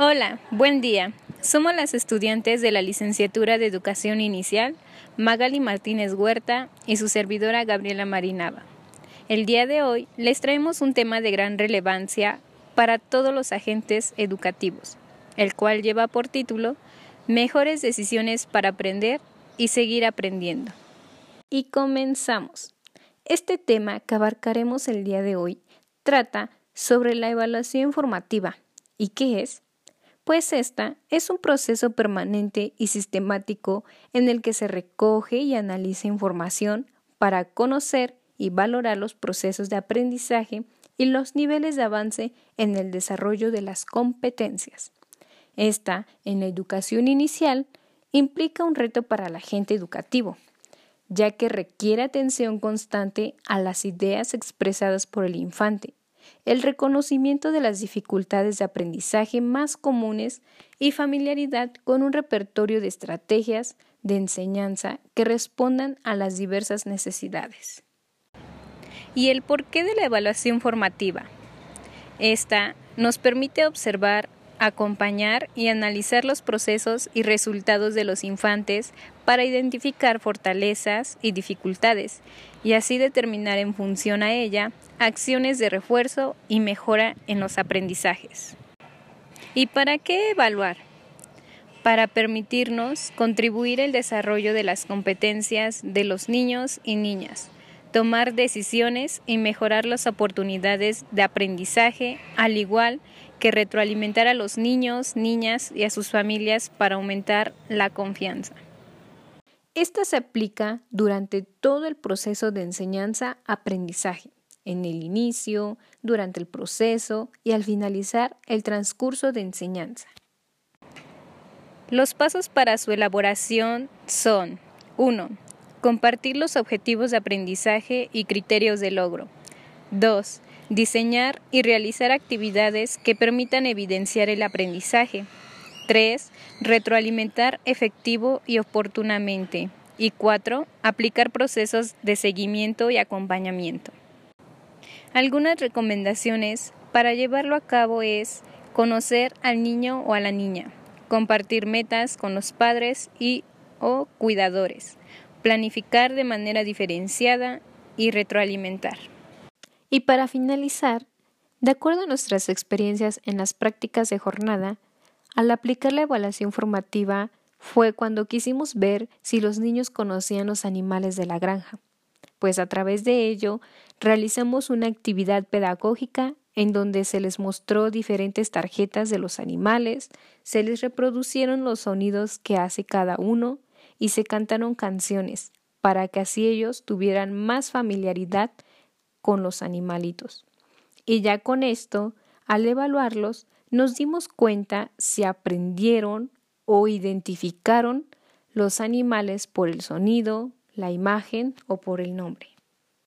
Hola, buen día. Somos las estudiantes de la licenciatura de Educación Inicial, Magali Martínez Huerta y su servidora Gabriela Marinaba. El día de hoy les traemos un tema de gran relevancia para todos los agentes educativos, el cual lleva por título Mejores decisiones para aprender y seguir aprendiendo. Y comenzamos. Este tema que abarcaremos el día de hoy trata sobre la evaluación formativa. ¿Y qué es? Pues esta es un proceso permanente y sistemático en el que se recoge y analiza información para conocer y valorar los procesos de aprendizaje y los niveles de avance en el desarrollo de las competencias. Esta, en la educación inicial, implica un reto para el agente educativo, ya que requiere atención constante a las ideas expresadas por el infante, el reconocimiento de las dificultades de aprendizaje más comunes y familiaridad con un repertorio de estrategias de enseñanza que respondan a las diversas necesidades. ¿Y el porqué de la evaluación formativa? Esta nos permite observar acompañar y analizar los procesos y resultados de los infantes para identificar fortalezas y dificultades y así determinar en función a ella acciones de refuerzo y mejora en los aprendizajes. ¿Y para qué evaluar? Para permitirnos contribuir el desarrollo de las competencias de los niños y niñas, tomar decisiones y mejorar las oportunidades de aprendizaje, al igual que retroalimentar a los niños, niñas y a sus familias para aumentar la confianza. Esta se aplica durante todo el proceso de enseñanza-aprendizaje, en el inicio, durante el proceso y al finalizar el transcurso de enseñanza. Los pasos para su elaboración son 1. Compartir los objetivos de aprendizaje y criterios de logro. 2. Diseñar y realizar actividades que permitan evidenciar el aprendizaje. 3. Retroalimentar efectivo y oportunamente. Y 4. Aplicar procesos de seguimiento y acompañamiento. Algunas recomendaciones para llevarlo a cabo es conocer al niño o a la niña, compartir metas con los padres y o cuidadores, planificar de manera diferenciada y retroalimentar. Y para finalizar, de acuerdo a nuestras experiencias en las prácticas de jornada, al aplicar la evaluación formativa fue cuando quisimos ver si los niños conocían los animales de la granja, pues a través de ello realizamos una actividad pedagógica en donde se les mostró diferentes tarjetas de los animales, se les reproducieron los sonidos que hace cada uno y se cantaron canciones para que así ellos tuvieran más familiaridad con los animalitos. Y ya con esto, al evaluarlos, nos dimos cuenta si aprendieron o identificaron los animales por el sonido, la imagen o por el nombre.